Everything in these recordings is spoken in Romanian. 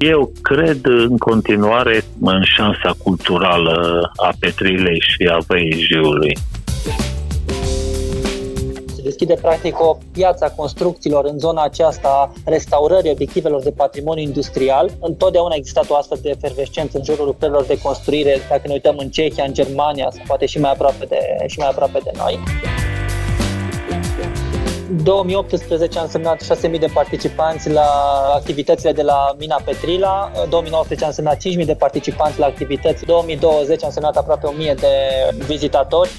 Eu cred în continuare în șansa culturală a Petrilei și a Văijiului se deschide practic o piață a construcțiilor în zona aceasta restaurării obiectivelor de patrimoniu industrial. Întotdeauna a existat o astfel de efervescență în jurul lucrărilor de construire, dacă ne uităm în Cehia, în Germania, sau poate și mai aproape de, și mai aproape de noi. 2018 a însemnat 6.000 de participanți la activitățile de la Mina Petrila, 2019 a însemnat 5.000 de participanți la activități, 2020 a însemnat aproape 1.000 de vizitatori.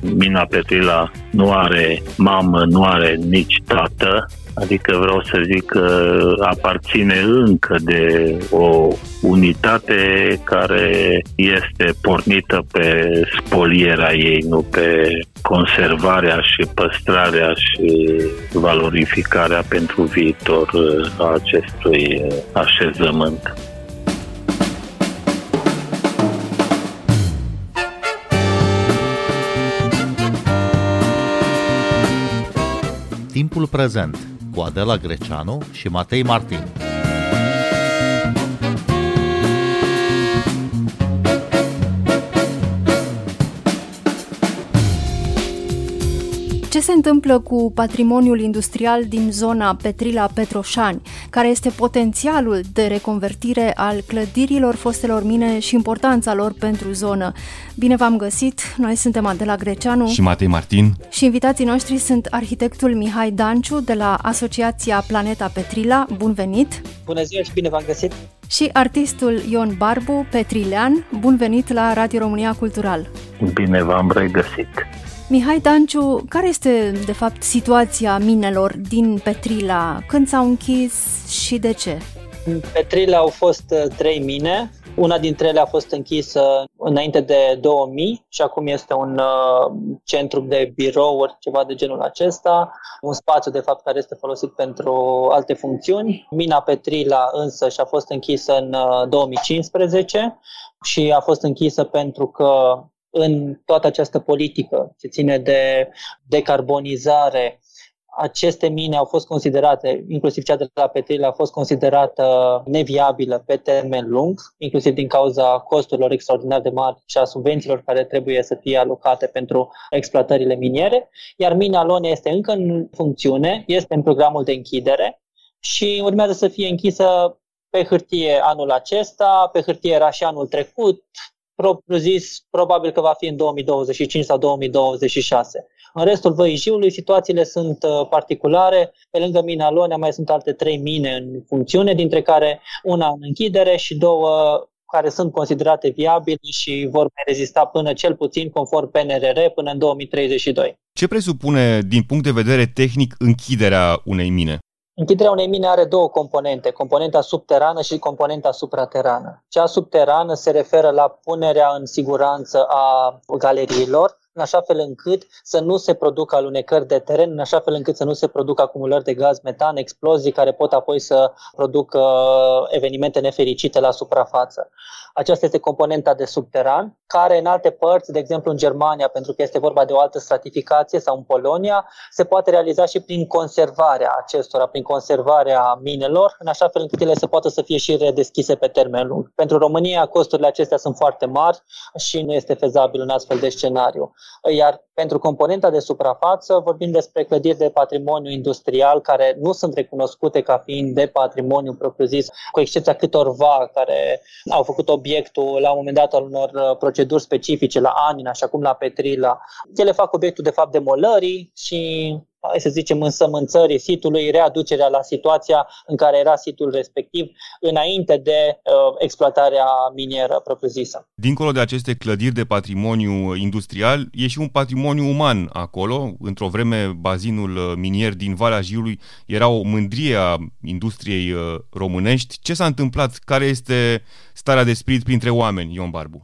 Mina Petrila nu are mamă, nu are nici tată, adică vreau să zic că aparține încă de o unitate care este pornită pe spoliera ei, nu pe conservarea și păstrarea și valorificarea pentru viitor a acestui așezământ. Timpul prezent cu Adela Greceanu și Matei Martin. Ce se întâmplă cu patrimoniul industrial din zona Petrila-Petroșani? Care este potențialul de reconvertire al clădirilor fostelor mine și importanța lor pentru zonă? Bine v-am găsit! Noi suntem Adela Greceanu și Matei Martin și invitații noștri sunt arhitectul Mihai Danciu de la Asociația Planeta Petrila. Bun venit! Bună ziua și bine v-am găsit! Și artistul Ion Barbu, petrilean. Bun venit la Radio România Cultural! Bine v-am regăsit! Mihai Danciu, care este, de fapt, situația minelor din Petrila? Când s-au închis și de ce? În Petrila au fost uh, trei mine. Una dintre ele a fost închisă înainte de 2000 și acum este un uh, centru de birouri, ceva de genul acesta, un spațiu de fapt care este folosit pentru alte funcțiuni. Mina Petrila însă și-a fost închisă în uh, 2015 și a fost închisă pentru că în toată această politică. Ce ține de decarbonizare, aceste mine au fost considerate, inclusiv cea de la Petril, a fost considerată neviabilă pe termen lung, inclusiv din cauza costurilor extraordinar de mari și a subvențiilor care trebuie să fie alocate pentru exploatările miniere, iar mina Alonia este încă în funcțiune, este în programul de închidere și urmează să fie închisă pe hârtie anul acesta, pe hârtie era și anul trecut, propriu zis, probabil că va fi în 2025 sau 2026. În restul Văijiului situațiile sunt uh, particulare. Pe lângă mina Lonea mai sunt alte trei mine în funcțiune, dintre care una în închidere și două care sunt considerate viabile și vor mai rezista până cel puțin conform PNRR până în 2032. Ce presupune din punct de vedere tehnic închiderea unei mine? Închiderea unei mine are două componente, componenta subterană și componenta supraterană. Cea subterană se referă la punerea în siguranță a galeriilor, în așa fel încât să nu se producă alunecări de teren, în așa fel încât să nu se producă acumulări de gaz metan, explozii care pot apoi să producă evenimente nefericite la suprafață. Aceasta este componenta de subteran, care în alte părți, de exemplu în Germania, pentru că este vorba de o altă stratificație, sau în Polonia, se poate realiza și prin conservarea acestora, prin conservarea minelor, în așa fel încât ele se poată să fie și redeschise pe termen lung. Pentru România, costurile acestea sunt foarte mari și nu este fezabil un astfel de scenariu. Iar pentru componenta de suprafață vorbim despre clădiri de patrimoniu industrial care nu sunt recunoscute ca fiind de patrimoniu propriu-zis, cu excepția câtorva care au făcut obiectul la un moment dat al unor uh, proceduri specifice la Anin, așa cum la Petrila. Ele fac obiectul de fapt demolării și hai să zicem, însămânțării sitului, readucerea la situația în care era situl respectiv înainte de uh, exploatarea minieră propriu-zisă. Dincolo de aceste clădiri de patrimoniu industrial, e și un patrimoniu uman acolo. Într-o vreme, bazinul uh, minier din Valea Jiului era o mândrie a industriei uh, românești. Ce s-a întâmplat? Care este starea de spirit printre oameni, Ion Barbu?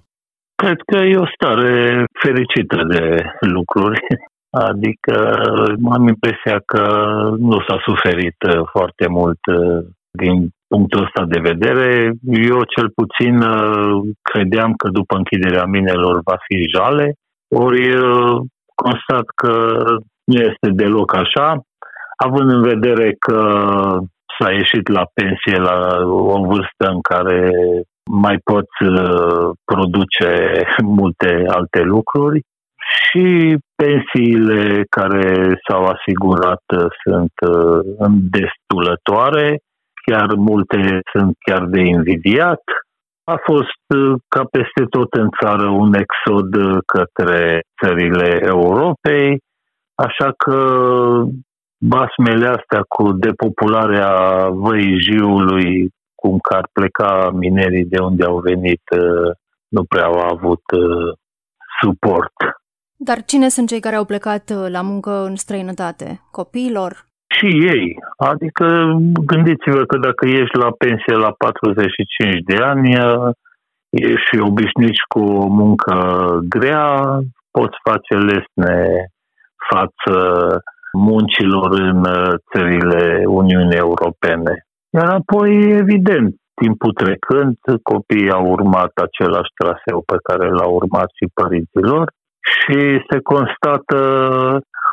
Cred că e o stare fericită de lucruri. Adică am impresia că nu s-a suferit uh, foarte mult uh, din punctul ăsta de vedere. Eu cel puțin uh, credeam că după închiderea minelor va fi jale, ori constat că nu este deloc așa, având în vedere că s-a ieșit la pensie la o vârstă în care mai poți uh, produce multe alte lucruri și pensiile care s-au asigurat uh, sunt uh, destulătoare, chiar multe sunt chiar de invidiat. A fost ca peste tot în țară un exod către țările Europei, așa că basmele astea cu depopularea Văii Jiului, cum că ar pleca minerii de unde au venit, uh, nu prea au avut uh, suport. Dar cine sunt cei care au plecat uh, la muncă în străinătate? Copiilor? Și ei. Adică gândiți-vă că dacă ești la pensie la 45 de ani, ești obișnuit cu o muncă grea, poți face lesne față muncilor în uh, țările Uniunii Europene. Iar apoi, evident, timpul trecând, copiii au urmat același traseu pe care l-au urmat și părinților și se constată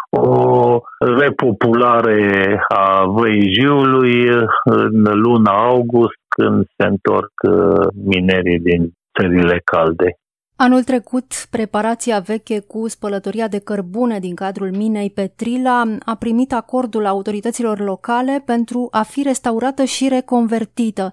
o repopulare a Văijiului în luna august, când se întorc uh, minerii din țările calde. Anul trecut, preparația veche cu spălătoria de cărbune din cadrul minei Petrila a primit acordul autorităților locale pentru a fi restaurată și reconvertită.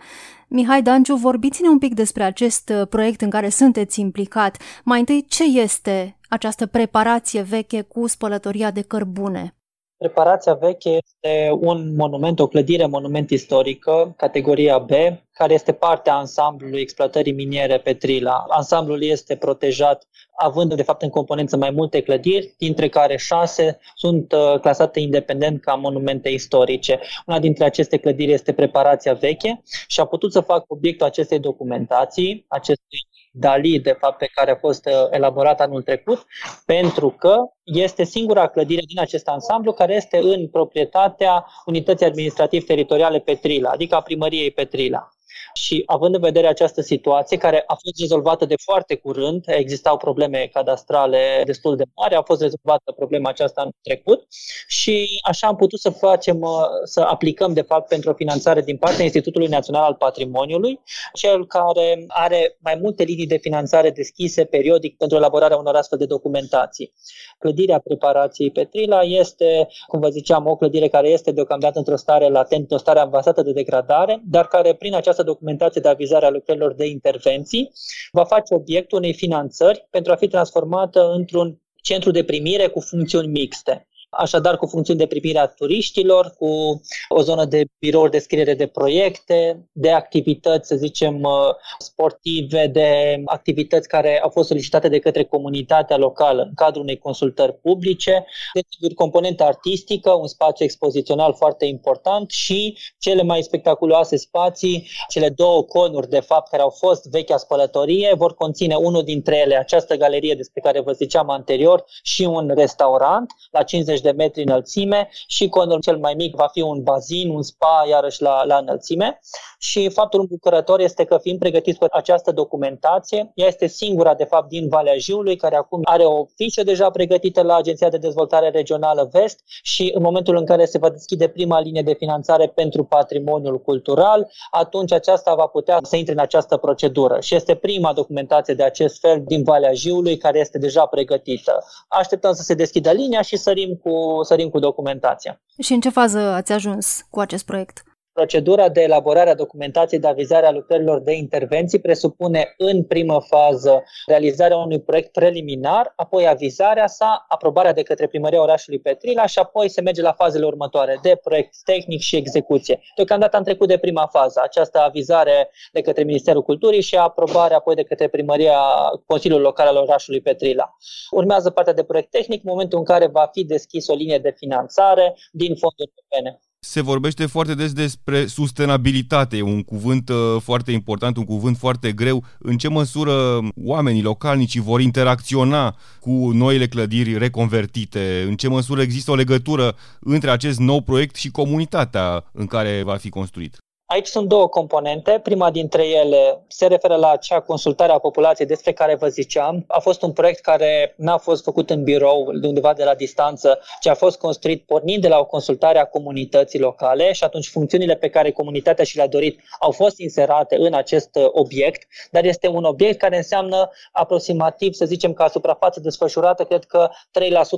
Mihai Danciu, vorbiți-ne un pic despre acest proiect în care sunteți implicat. Mai întâi, ce este această preparație veche cu spălătoria de cărbune? Reparația veche este un monument, o clădire monument istorică, categoria B, care este parte a ansamblului exploatării miniere Petrila. Ansamblul este protejat având de fapt în componență mai multe clădiri, dintre care șase sunt uh, clasate independent ca monumente istorice. Una dintre aceste clădiri este preparația veche și a putut să facă obiectul acestei documentații, acestui Dali, de fapt, pe care a fost uh, elaborat anul trecut, pentru că este singura clădire din acest ansamblu care este în proprietatea Unității Administrativ Teritoriale Petrila, adică a primăriei Petrila. Și având în vedere această situație, care a fost rezolvată de foarte curând, existau probleme cadastrale destul de mari, a fost rezolvată problema aceasta în trecut și așa am putut să facem, uh, să aplicăm, de fapt, pentru o finanțare din partea Institutului Național al Patrimoniului, cel care are mai multe linii de finanțare deschise periodic pentru elaborarea unor astfel de documentații. Clădirea preparației Petrila este, cum vă ziceam, o clădire care este deocamdată într-o stare latentă, o stare avansată de degradare, dar care prin această documentație de avizare a lucrărilor de intervenții va face obiectul unei finanțări pentru a fi transformată într-un centru de primire cu funcțiuni mixte așadar cu funcțiuni de primire a turiștilor, cu o zonă de birouri de scriere de proiecte, de activități, să zicem, uh, sportive, de activități care au fost solicitate de către comunitatea locală în cadrul unei consultări publice, deci componentă artistică, un spațiu expozițional foarte important și cele mai spectaculoase spații, cele două conuri, de fapt, care au fost vechea spălătorie, vor conține unul dintre ele, această galerie despre care vă ziceam anterior, și un restaurant. La 50 de metri înălțime și conul cel mai mic va fi un bazin, un spa, iarăși la, la înălțime. Și faptul îmbucurător este că fiind pregătiți cu această documentație, ea este singura, de fapt, din Valea Jiului, care acum are o fișă deja pregătită la Agenția de Dezvoltare Regională Vest și în momentul în care se va deschide prima linie de finanțare pentru patrimoniul cultural, atunci aceasta va putea să intre în această procedură. Și este prima documentație de acest fel din Valea Jiului care este deja pregătită. Așteptăm să se deschidă linia și sărim cu cu, sărim cu documentația. Și în ce fază ați ajuns cu acest proiect? Procedura de elaborare a documentației de avizare a lucrărilor de intervenții presupune în primă fază realizarea unui proiect preliminar, apoi avizarea sa, aprobarea de către primăria orașului Petrila și apoi se merge la fazele următoare de proiect tehnic și execuție. Deocamdată am trecut de prima fază, această avizare de către Ministerul Culturii și aprobarea apoi de către primăria Consiliului Local al orașului Petrila. Urmează partea de proiect tehnic, momentul în care va fi deschis o linie de finanțare din fonduri europene. Se vorbește foarte des despre sustenabilitate, un cuvânt uh, foarte important, un cuvânt foarte greu. În ce măsură oamenii localnici vor interacționa cu noile clădiri reconvertite? În ce măsură există o legătură între acest nou proiect și comunitatea în care va fi construit? Aici sunt două componente. Prima dintre ele se referă la acea consultare a populației despre care vă ziceam. A fost un proiect care n-a fost făcut în birou, de undeva de la distanță, ci a fost construit pornind de la o consultare a comunității locale și atunci funcțiunile pe care comunitatea și le-a dorit au fost inserate în acest uh, obiect, dar este un obiect care înseamnă aproximativ, să zicem, ca suprafață desfășurată, cred că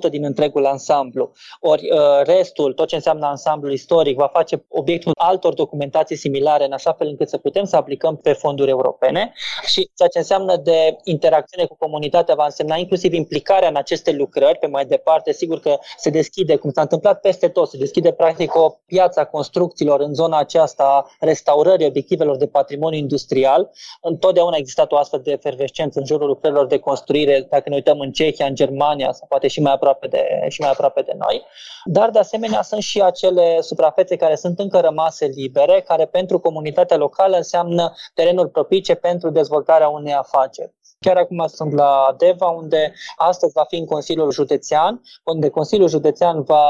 3% din întregul ansamblu. Ori uh, restul, tot ce înseamnă ansamblul istoric, va face obiectul altor documentații similare, în așa fel încât să putem să aplicăm pe fonduri europene și ceea ce înseamnă de interacțiune cu comunitatea va însemna inclusiv implicarea în aceste lucrări pe mai departe. Sigur că se deschide, cum s-a întâmplat peste tot, se deschide practic o piață a construcțiilor în zona aceasta a restaurării obiectivelor de patrimoniu industrial. Întotdeauna a existat o astfel de efervescență în jurul lucrărilor de construire, dacă ne uităm în Cehia, în Germania sau poate și mai aproape de, și mai aproape de noi. Dar de asemenea sunt și acele suprafețe care sunt încă rămase libere, care pentru comunitatea locală înseamnă terenul propice pentru dezvoltarea unei afaceri. Chiar acum sunt la Deva, unde astăzi va fi în Consiliul Județean, unde Consiliul Județean va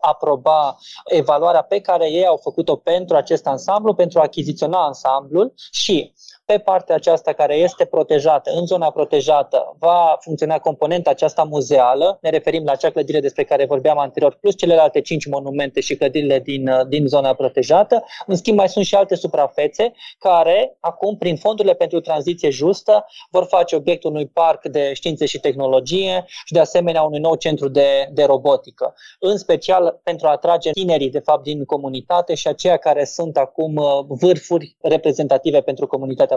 aproba evaluarea pe care ei au făcut-o pentru acest ansamblu, pentru a achiziționa ansamblul și pe partea aceasta care este protejată, în zona protejată, va funcționa componenta aceasta muzeală. Ne referim la acea clădire despre care vorbeam anterior, plus celelalte cinci monumente și clădirile din, din zona protejată. În schimb, mai sunt și alte suprafețe care, acum, prin fondurile pentru tranziție justă, vor face obiectul unui parc de științe și tehnologie și, de asemenea, unui nou centru de, de robotică. În special pentru a atrage tinerii, de fapt, din comunitate și aceia care sunt acum uh, vârfuri reprezentative pentru comunitatea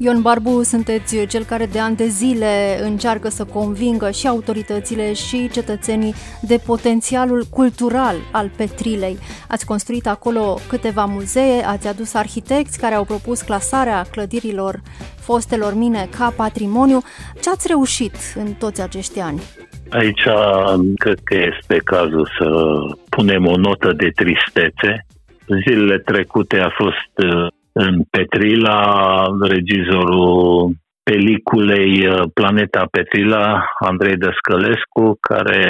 Ion Barbu, sunteți cel care de ani de zile încearcă să convingă și autoritățile și cetățenii de potențialul cultural al Petrilei. Ați construit acolo câteva muzee, ați adus arhitecți care au propus clasarea clădirilor fostelor mine ca patrimoniu. Ce ați reușit în toți acești ani? Aici cred că este cazul să punem o notă de tristețe. Zilele trecute a fost în Petrila, regizorul peliculei uh, Planeta Petrila, Andrei Dăscălescu, care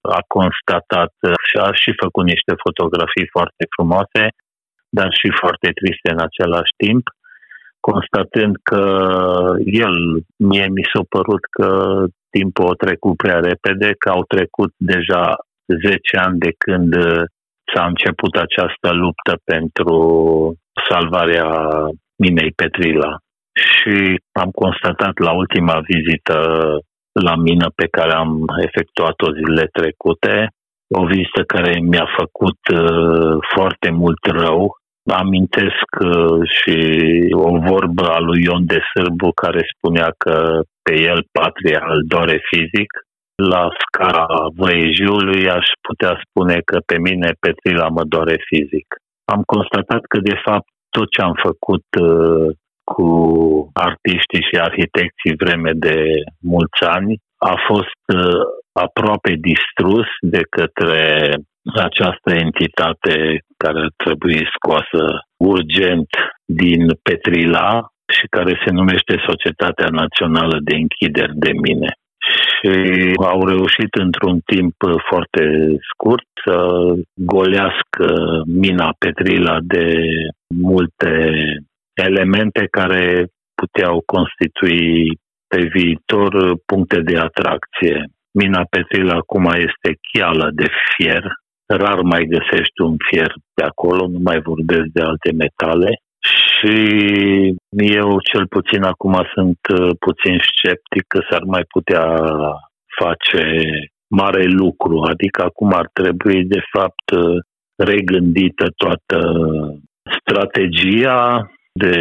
a constatat uh, și a și făcut niște fotografii foarte frumoase, dar și foarte triste în același timp, constatând că el, mie mi s-a părut că timpul a trecut prea repede, că au trecut deja 10 ani de când uh, s-a început această luptă pentru salvarea minei Petrila. Și am constatat la ultima vizită la mină pe care am efectuat-o zilele trecute, o vizită care mi-a făcut uh, foarte mult rău. Amintesc uh, și o vorbă a lui Ion de Sârbu care spunea că pe el patria îl dore fizic. La scara Văiejiului aș putea spune că pe mine Petrila mă doare fizic am constatat că, de fapt, tot ce am făcut uh, cu artiștii și arhitecții vreme de mulți ani a fost uh, aproape distrus de către această entitate care ar trebui scoasă urgent din Petrila și care se numește Societatea Națională de Închideri de Mine și au reușit într-un timp foarte scurt să golească mina Petrila de multe elemente care puteau constitui pe viitor puncte de atracție. Mina Petrila acum este cheală de fier, rar mai găsești un fier pe acolo, nu mai vorbesc de alte metale și eu cel puțin acum sunt uh, puțin sceptic că s-ar mai putea face mare lucru, adică acum ar trebui de fapt uh, regândită toată strategia de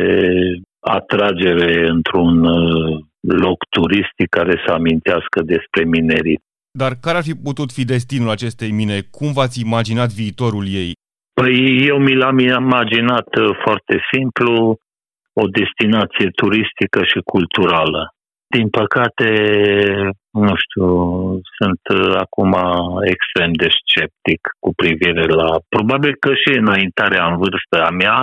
atragere într-un uh, loc turistic care să amintească despre minerit. Dar care ar fi putut fi destinul acestei mine? Cum v-ați imaginat viitorul ei? Păi eu mi l-am imaginat uh, foarte simplu, o destinație turistică și culturală. Din păcate, nu știu, sunt uh, acum extrem de sceptic cu privire la, probabil că și înaintarea în vârstă a mea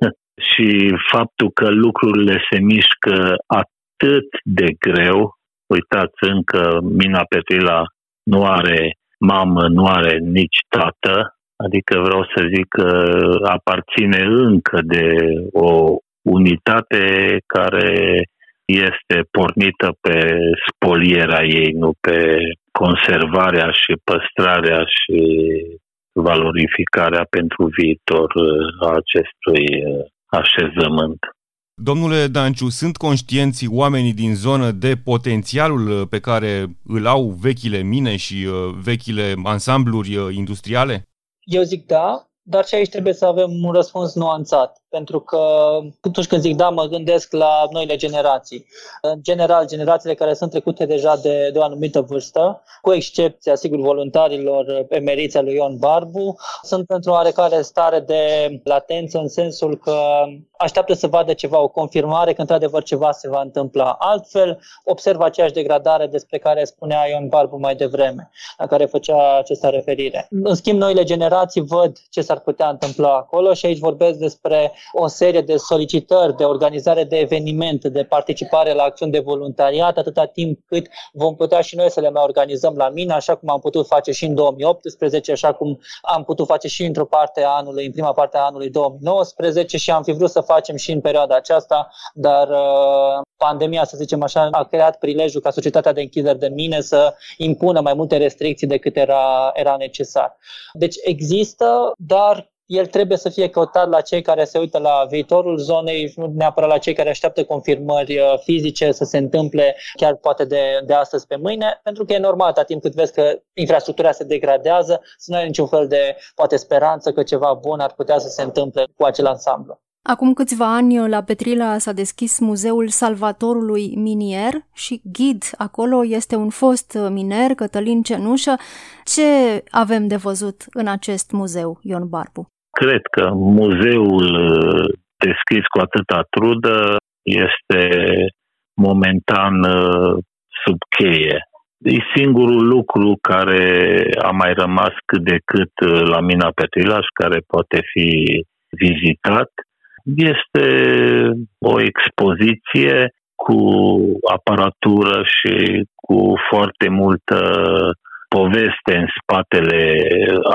și faptul că lucrurile se mișcă atât de greu. Uitați, încă Mina Petrila nu are mamă, nu are nici tată, adică vreau să zic că aparține încă de o unitate care este pornită pe spoliera ei, nu pe conservarea și păstrarea și valorificarea pentru viitor uh, a acestui uh, așezământ. Domnule Danciu, sunt conștienți oamenii din zonă de potențialul uh, pe care îl au vechile mine și vechile ansambluri industriale? Eu zic da, dar și aici trebuie să avem un răspuns nuanțat pentru că atunci când zic da, mă gândesc la noile generații. În general, generațiile care sunt trecute deja de, de o anumită vârstă, cu excepția, sigur, voluntarilor emeriți lui Ion Barbu, sunt într-o oarecare stare de latență în sensul că așteaptă să vadă ceva, o confirmare că într-adevăr ceva se va întâmpla. Altfel, observă aceeași degradare despre care spunea Ion Barbu mai devreme, la care făcea această referire. În schimb, noile generații văd ce s-ar putea întâmpla acolo și aici vorbesc despre o serie de solicitări de organizare de evenimente, de participare la acțiuni de voluntariat, atâta timp cât vom putea și noi să le mai organizăm la mine, așa cum am putut face și în 2018, așa cum am putut face și într-o parte a anului, în prima parte a anului 2019 și am fi vrut să facem și în perioada aceasta, dar uh, pandemia, să zicem așa, a creat prilejul ca societatea de închideri de mine să impună mai multe restricții decât era, era necesar. Deci există, dar el trebuie să fie căutat la cei care se uită la viitorul zonei, nu neapărat la cei care așteaptă confirmări uh, fizice să se întâmple chiar poate de, de astăzi pe mâine, pentru că e normal atât timp cât vezi că infrastructura se degradează, să nu ai niciun fel de poate speranță că ceva bun ar putea să se întâmple cu acel ansamblu. Acum câțiva ani la Petrila s-a deschis Muzeul Salvatorului Minier și ghid acolo este un fost miner, Cătălin Cenușă. Ce avem de văzut în acest muzeu, Ion Barbu? Cred că muzeul uh, deschis cu atâta trudă este momentan uh, sub cheie. E singurul lucru care a mai rămas cât de cât uh, la Mina Petrilaș, care poate fi vizitat. Este o expoziție cu aparatură și cu foarte multă poveste în spatele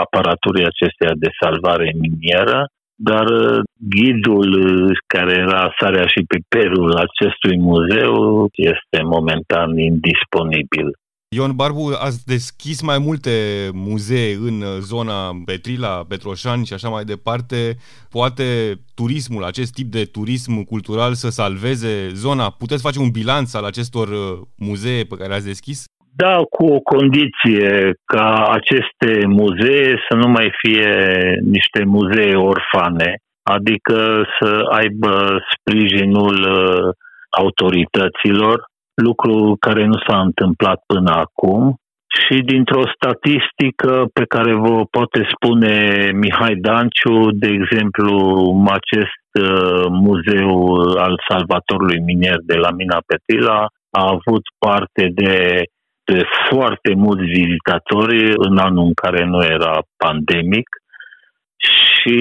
aparaturii acesteia de salvare minieră, dar uh, ghidul uh, care era sarea și piperul acestui muzeu este momentan indisponibil. Ion Barbu, ați deschis mai multe muzee în zona Petrila, Petroșani și așa mai departe. Poate turismul, acest tip de turism cultural să salveze zona? Puteți face un bilanț al acestor uh, muzee pe care ați deschis? Da, cu o condiție ca aceste muzee să nu mai fie niște muzee orfane, adică să aibă sprijinul uh, autorităților, lucru care nu s-a întâmplat până acum. Și dintr-o statistică pe care vă poate spune Mihai Danciu, de exemplu, acest uh, muzeu al Salvatorului Minier de la Mina Petila a avut parte de de foarte mulți vizitatori în anul în care nu era pandemic și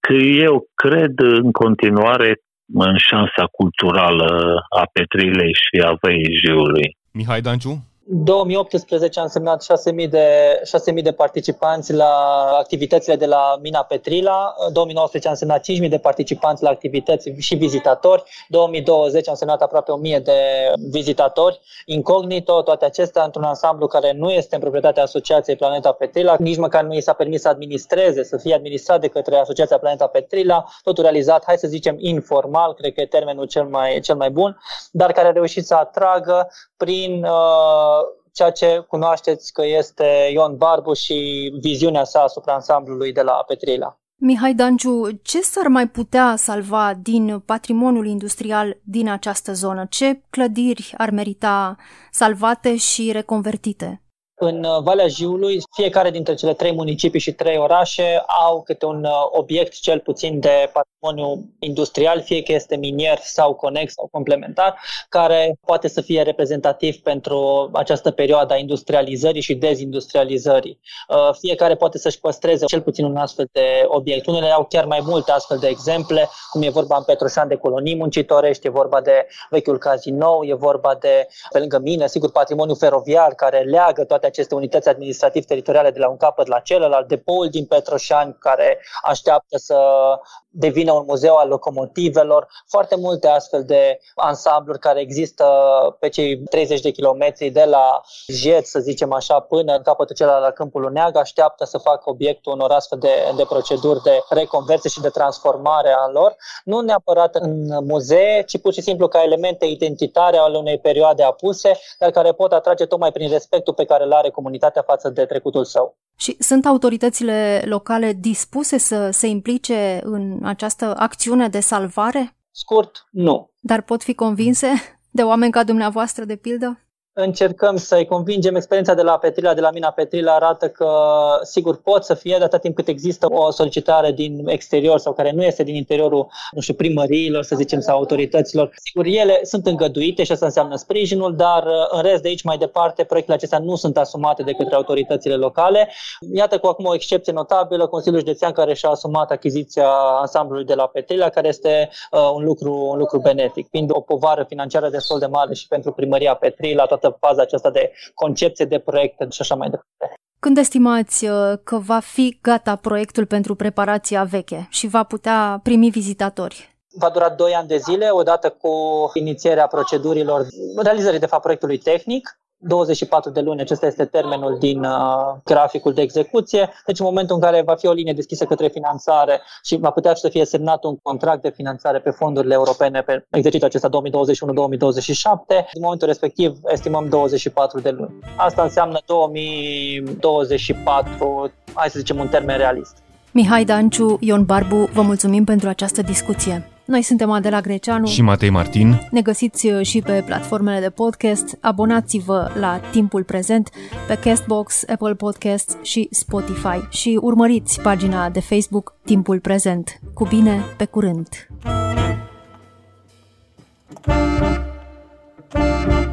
că eu cred în continuare în șansa culturală a Petrilei și a Văijiului. Mihai Danciu? 2018 a însemnat 6.000 de, 6.000 de participanți la activitățile de la Mina Petrila, 2019 a însemnat 5.000 de participanți la activități și vizitatori, 2020 a însemnat aproape 1.000 de vizitatori, incognito, toate acestea într-un ansamblu care nu este în proprietatea Asociației Planeta Petrila, nici măcar nu i s-a permis să administreze, să fie administrat de către Asociația Planeta Petrila, totul realizat, hai să zicem, informal, cred că e termenul cel mai, cel mai bun, dar care a reușit să atragă prin uh, ceea ce cunoașteți că este Ion Barbu și viziunea sa asupra ansamblului de la Petrila. Mihai Danciu, ce s-ar mai putea salva din patrimoniul industrial din această zonă? Ce clădiri ar merita salvate și reconvertite? În uh, Valea Jiului, fiecare dintre cele trei municipii și trei orașe au câte un uh, obiect cel puțin de patrimoniu industrial, fie că este minier sau conex sau complementar, care poate să fie reprezentativ pentru această perioadă a industrializării și dezindustrializării. Uh, fiecare poate să-și păstreze cel puțin un astfel de obiect. Unele au chiar mai multe astfel de exemple, cum e vorba în Petroșan de colonii muncitorești, e vorba de vechiul cazinou, e vorba de, pe lângă mine, sigur, patrimoniu feroviar care leagă toate aceste unități administrativ-teritoriale de la un capăt la celălalt, depoul din Petroșani care așteaptă să devină un muzeu al locomotivelor, foarte multe astfel de ansambluri care există pe cei 30 de kilometri de la Jet, să zicem așa, până în capătul celălalt la Câmpul Uneag, așteaptă să facă obiectul unor astfel de, de proceduri de reconversie și de transformare a lor, nu neapărat în muzee, ci pur și simplu ca elemente identitare ale unei perioade apuse, dar care pot atrage tocmai prin respectul pe care îl are comunitatea față de trecutul său. Și sunt autoritățile locale dispuse să se implice în această acțiune de salvare? Scurt, nu. Dar pot fi convinse de oameni ca dumneavoastră, de pildă? Încercăm să-i convingem. Experiența de la Petrila, de la mina Petrila arată că, sigur, pot să fie de atât timp cât există o solicitare din exterior sau care nu este din interiorul, nu știu, primăriilor, să zicem, sau autorităților. Sigur, ele sunt îngăduite și asta înseamnă sprijinul, dar în rest de aici mai departe, proiectele acestea nu sunt asumate de către autoritățile locale. Iată cu acum o excepție notabilă, Consiliul Județean care și-a asumat achiziția ansamblului de la Petrila, care este uh, un, lucru, un lucru benefic, fiind o povară financiară destul de mare și pentru primăria Petrila, toată această fază aceasta de concepție de proiecte și așa mai departe. Când estimați uh, că va fi gata proiectul pentru preparația veche și va putea primi vizitatori? Va dura 2 ani de zile, odată cu inițierea procedurilor, realizării de fapt proiectului tehnic, 24 de luni, acesta este termenul din uh, graficul de execuție. Deci în momentul în care va fi o linie deschisă către finanțare și va putea să fie semnat un contract de finanțare pe fondurile europene pe exercițiul acesta 2021-2027, în momentul respectiv estimăm 24 de luni. Asta înseamnă 2024, hai să zicem un termen realist. Mihai Danciu, Ion Barbu, vă mulțumim pentru această discuție. Noi suntem Adela Greceanu și Matei Martin. Ne găsiți uh, și pe platformele de podcast. Abonați-vă la Timpul Prezent pe Castbox, Apple Podcasts și Spotify și urmăriți pagina de Facebook Timpul Prezent. Cu bine, pe curând! thank you